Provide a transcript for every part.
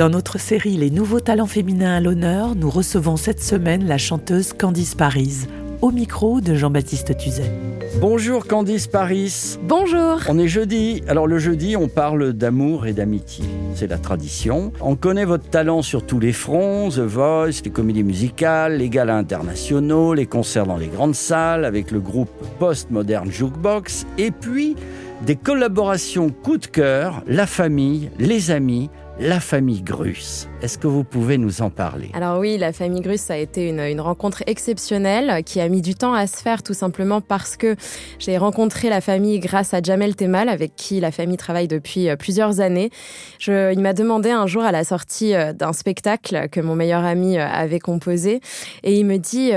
Dans notre série Les nouveaux talents féminins à l'honneur, nous recevons cette semaine la chanteuse Candice Paris, au micro de Jean-Baptiste Tuzet. Bonjour Candice Paris. Bonjour. On est jeudi. Alors le jeudi, on parle d'amour et d'amitié. C'est la tradition. On connaît votre talent sur tous les fronts, The Voice, les comédies musicales, les galas internationaux, les concerts dans les grandes salles avec le groupe Postmodern Jukebox et puis des collaborations coup de cœur, la famille, les amis, la famille Grus. Est-ce que vous pouvez nous en parler? Alors oui, la famille Grus, ça a été une, rencontre exceptionnelle qui a mis du temps à se faire tout simplement parce que j'ai rencontré la famille grâce à Jamel Temal avec qui la famille travaille depuis euh, plusieurs années. Il m'a demandé un jour à la sortie euh, d'un spectacle que mon meilleur ami euh, avait composé et il me dit...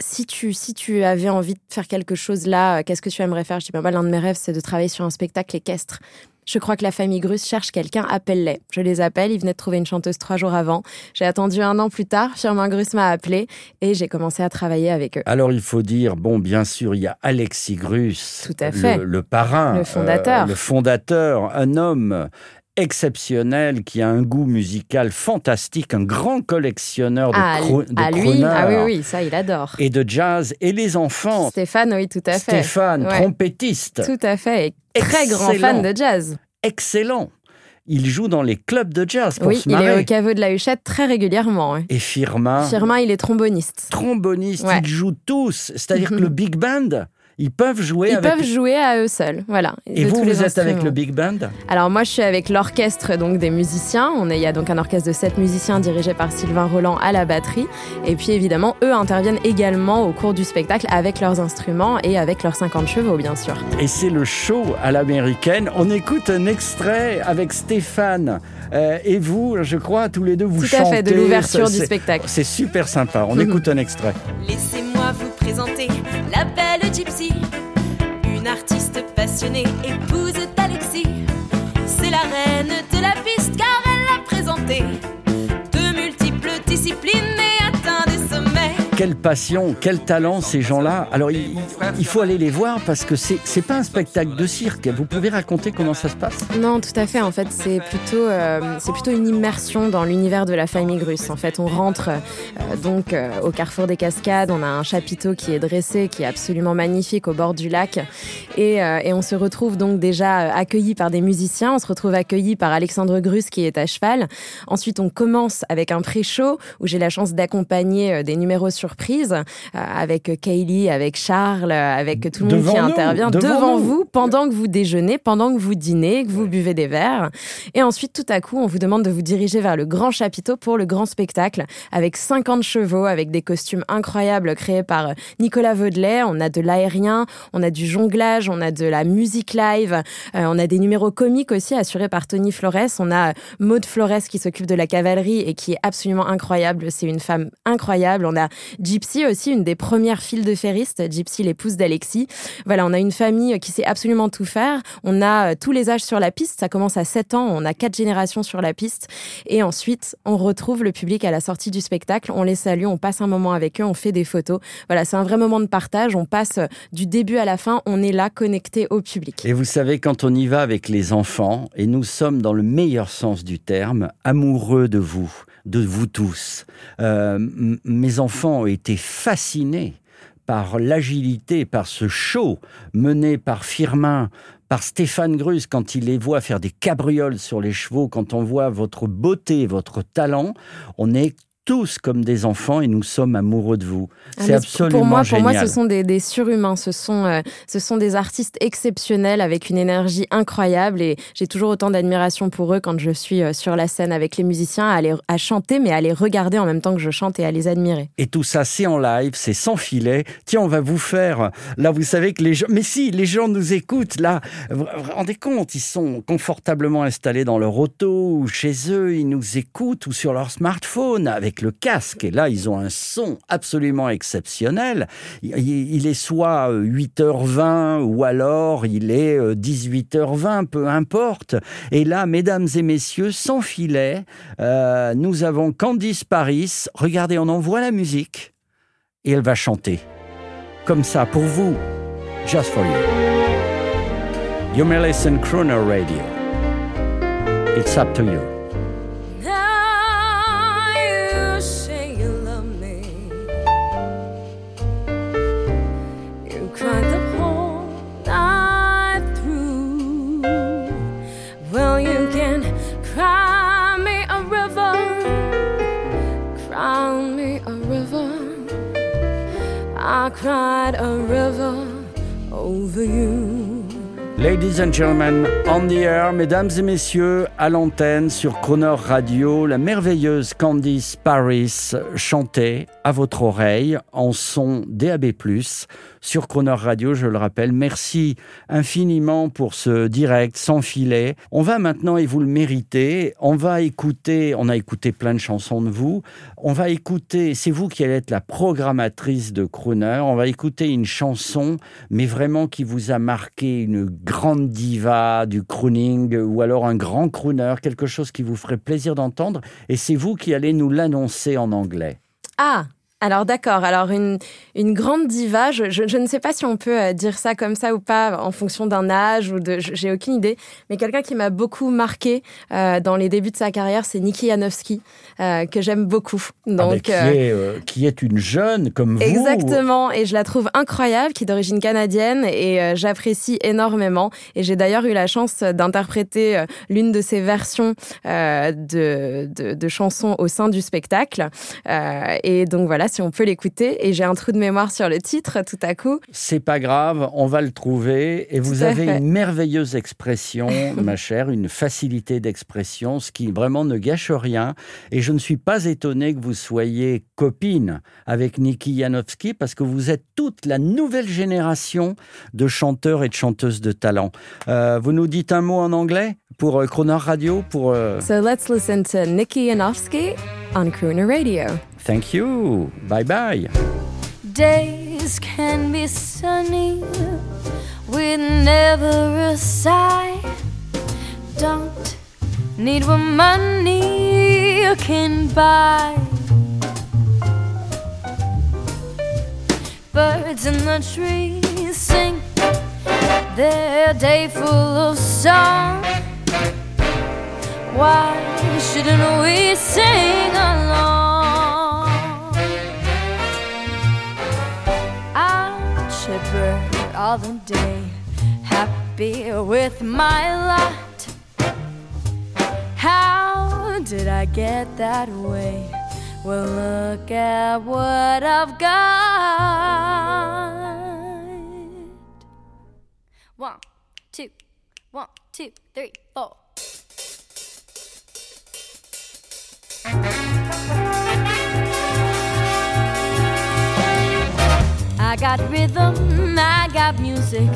Si tu, si tu avais envie de faire quelque chose là, qu'est-ce que tu aimerais faire? Je dis, bah, l'un de mes rêves, c'est de travailler sur un spectacle équestre. Je crois que la famille Grus cherche quelqu'un, appelle-les. Je les appelle, ils venaient de trouver une chanteuse trois jours avant. J'ai attendu un an plus tard, Firmin Grus m'a appelé et j'ai commencé à travailler avec eux. Alors il faut dire, bon, bien sûr, il y a Alexis Grus, Tout à fait. Le, le parrain, le fondateur. Euh, le fondateur, un homme exceptionnel qui a un goût musical fantastique, un grand collectionneur de, ah, de à lui, ah oui, oui, ça, il adore. et de jazz. Et les enfants, Stéphane, oui, tout à fait. Stéphane, Ouais. trompettiste, Tout à fait. Et très grand fan de jazz. excellent. Il joue dans les clubs de jazz pour oui, se il est au caveau de la Huchette très régulièrement. Et Firmin, Firmin, il est tromboniste. tromboniste, Ouais. ils jouent tous. C'est-à-dire que le big band, ils peuvent jouer Ils avec... peuvent jouer à eux seuls, voilà. Et vous, vous êtes avec le big band Alors moi, je suis avec l'orchestre donc des musiciens. On est, il y a donc un orchestre de sept musiciens dirigé par Sylvain Roland à la batterie. Et puis évidemment, eux interviennent également au cours du spectacle avec leurs instruments et avec leurs 50 chevaux, bien sûr. Et c'est le show à l'américaine. On écoute un extrait avec Stéphane euh, et vous, je crois, tous les deux, vous Tout chantez. à fait, de l'ouverture du spectacle. C'est super sympa. On écoute un extrait. Laissez-moi vous présenter la belle Gypsy, une artiste passionnée, épouse d'Alexis. C'est la reine de la piste car elle l'a présentée. De multiples disciplines Quelle passion, quel talent ces gens-là. Alors il, faut aller les voir parce que c'est c'est pas un spectacle de cirque. Vous pouvez raconter comment ça se passe? Non, tout à fait. En fait, c'est plutôt, euh, c'est plutôt une immersion dans l'univers de la famille Grus. En fait, on rentre euh, donc euh, au carrefour des cascades. On a un chapiteau qui est dressé, qui est absolument magnifique au bord du lac, et, et on se retrouve donc déjà accueillis par des musiciens. On se retrouve accueillis par Alexandre Grus qui est à cheval. Ensuite, on commence avec un pré-show où j'ai la chance d'accompagner des numéros surprises euh, avec Kaylee, avec Charles, euh, avec tout le monde Devant qui nous, intervient devant vous pendant que vous déjeunez, pendant que vous dînez, que vous buvez des verres. Et ensuite, tout à coup, on vous demande de vous diriger vers le grand chapiteau pour le grand spectacle avec 50 chevaux, avec des costumes incroyables créés par Nicolas Vaudelet. On a de l'aérien, on a du jonglage, on a de la musique live, euh, on a des numéros comiques aussi assurés par Tony Flores. On a Maude Flores qui s'occupe de la cavalerie et qui est absolument incroyable. C'est une femme incroyable. On a Gypsy aussi, une des premières files de ferristes. Gypsy, l'épouse d'Alexis. Voilà, on a une famille qui sait absolument tout faire. On a euh, tous les âges sur la piste. Ça commence à 7 ans. On a quatre générations sur la piste. Et ensuite, on retrouve le public à la sortie du spectacle. On les salue, on passe un moment avec eux, on fait des photos. Voilà, c'est un vrai moment de partage. On passe euh, du début à la fin. On est là, connecté au public. Et vous savez, quand on y va avec les enfants, et nous sommes dans le meilleur sens du terme, amoureux de vous, de vous tous. Euh, mes enfants ont été fascinés par l'agilité, par ce show mené par Firmin, par Stéphane Grus, quand il les voit faire des cabrioles sur les chevaux, quand on voit votre beauté, votre talent, on est tous comme des enfants et nous sommes amoureux de vous. Ah, C'est absolument pour moi, génial. Pour moi, ce sont des, des surhumains. Ce sont, euh, ce sont des artistes exceptionnels avec une énergie incroyable. Et j'ai toujours autant d'admiration pour eux quand je suis euh, sur la scène avec les musiciens, à, les, à chanter, mais à les regarder en même temps que je chante et à les admirer. Et tout ça, c'est en live, c'est sans filet. Tiens, on va vous faire. Là, vous savez que les gens. Mais si, les gens nous écoutent. Là, vous vous rendez compte, ils sont confortablement installés dans leur auto ou chez eux. Ils nous écoutent ou sur leur smartphone avec le casque. Et là, ils ont un son absolument exceptionnel. Il, est soit 8h20 ou alors il est 18h20, peu importe. Et là, mesdames et messieurs, sans filet, euh, nous avons Candice Paris. Regardez, on envoie la musique et elle va chanter. Comme ça, pour vous. Just for you. You may listen Crooner Radio. It's up to you. Cried a river over you. Ladies and gentlemen, on the air, mesdames et messieurs, à l'antenne sur Croner Radio, la merveilleuse Candice Paris chantait à votre oreille en son DAB+, sur Croner Radio, je le rappelle. Merci infiniment pour ce direct sans filet. On va maintenant, et vous le méritez, on va écouter, on a écouté plein de chansons de vous, on va écouter, c'est vous qui allez être la programmatrice de Crooner, on va écouter une chanson, mais vraiment qui vous a marqué, une grande diva du crooning, ou alors un grand crooner, quelque chose qui vous ferait plaisir d'entendre, et c'est vous qui allez nous l'annoncer en anglais. Ah alors d'accord, alors une, une grande diva, je, je, je ne sais pas si on peut euh, dire ça comme ça ou pas en fonction d'un âge ou de, j'ai aucune idée, mais quelqu'un qui m'a beaucoup marqué euh, dans les débuts de sa carrière, c'est Niki Janowski, euh, que j'aime beaucoup. Ah Donc qui, est, euh, qui est une jeune comme vous. Exactement, et je la trouve incroyable, qui est d'origine canadienne, et j'apprécie énormément. Et j'ai d'ailleurs eu la chance d'interpréter l'une de ses versions de, de, de chansons au sein du spectacle. Et donc voilà, si on peut l'écouter. Et j'ai un trou de mémoire sur le titre tout à coup. C'est pas grave, on va le trouver. Et vous Tout avez fait. une merveilleuse expression, ma chère, une facilité d'expression, ce qui vraiment ne gâche rien. Et je ne suis pas étonné que vous soyez copine avec Niki Janowski parce que vous êtes toute la nouvelle génération de chanteurs et de chanteuses de talent. Euh, vous nous dites un mot en anglais pour euh, Croner Radio pour euh, So let's listen to Nikki Janowski on Crooner Radio. Thank you. Bye bye. Days can be sunny with never a sigh. Don't need what money can buy. Birds in the trees sing their day full of song. Why shouldn't we sing along? All the day, happy with my lot. How did I get that way? Well, look at what I've got. One, two, one, two, three, four. I got rhythm, I got music.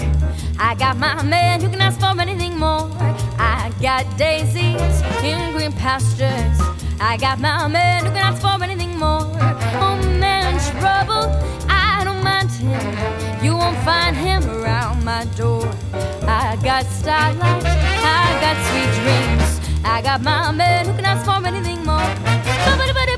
I got my man who can ask for anything more. I got daisies in green pastures. I got my man who can ask for anything more. Oh man, trouble, I don't mind him. You won't find him around my door. I got starlight, I got sweet dreams. I got my man who can ask for.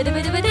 bidi bidi bidi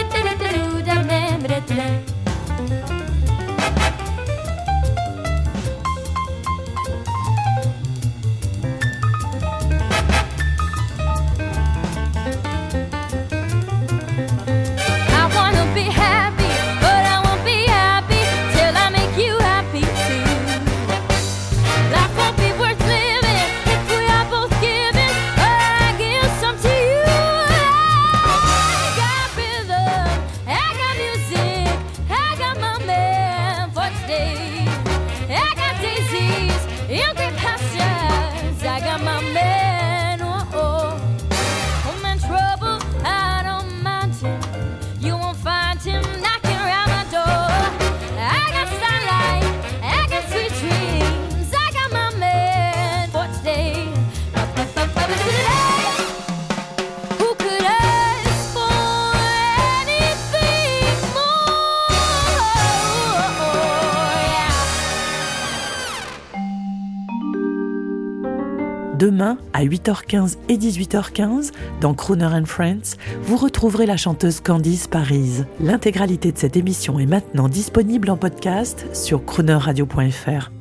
Demain, à 8h15 et 18h15, dans Crooner and Friends, vous retrouverez la chanteuse Candice Paris. L'intégralité de cette émission est maintenant disponible en podcast sur croonerradio.fr.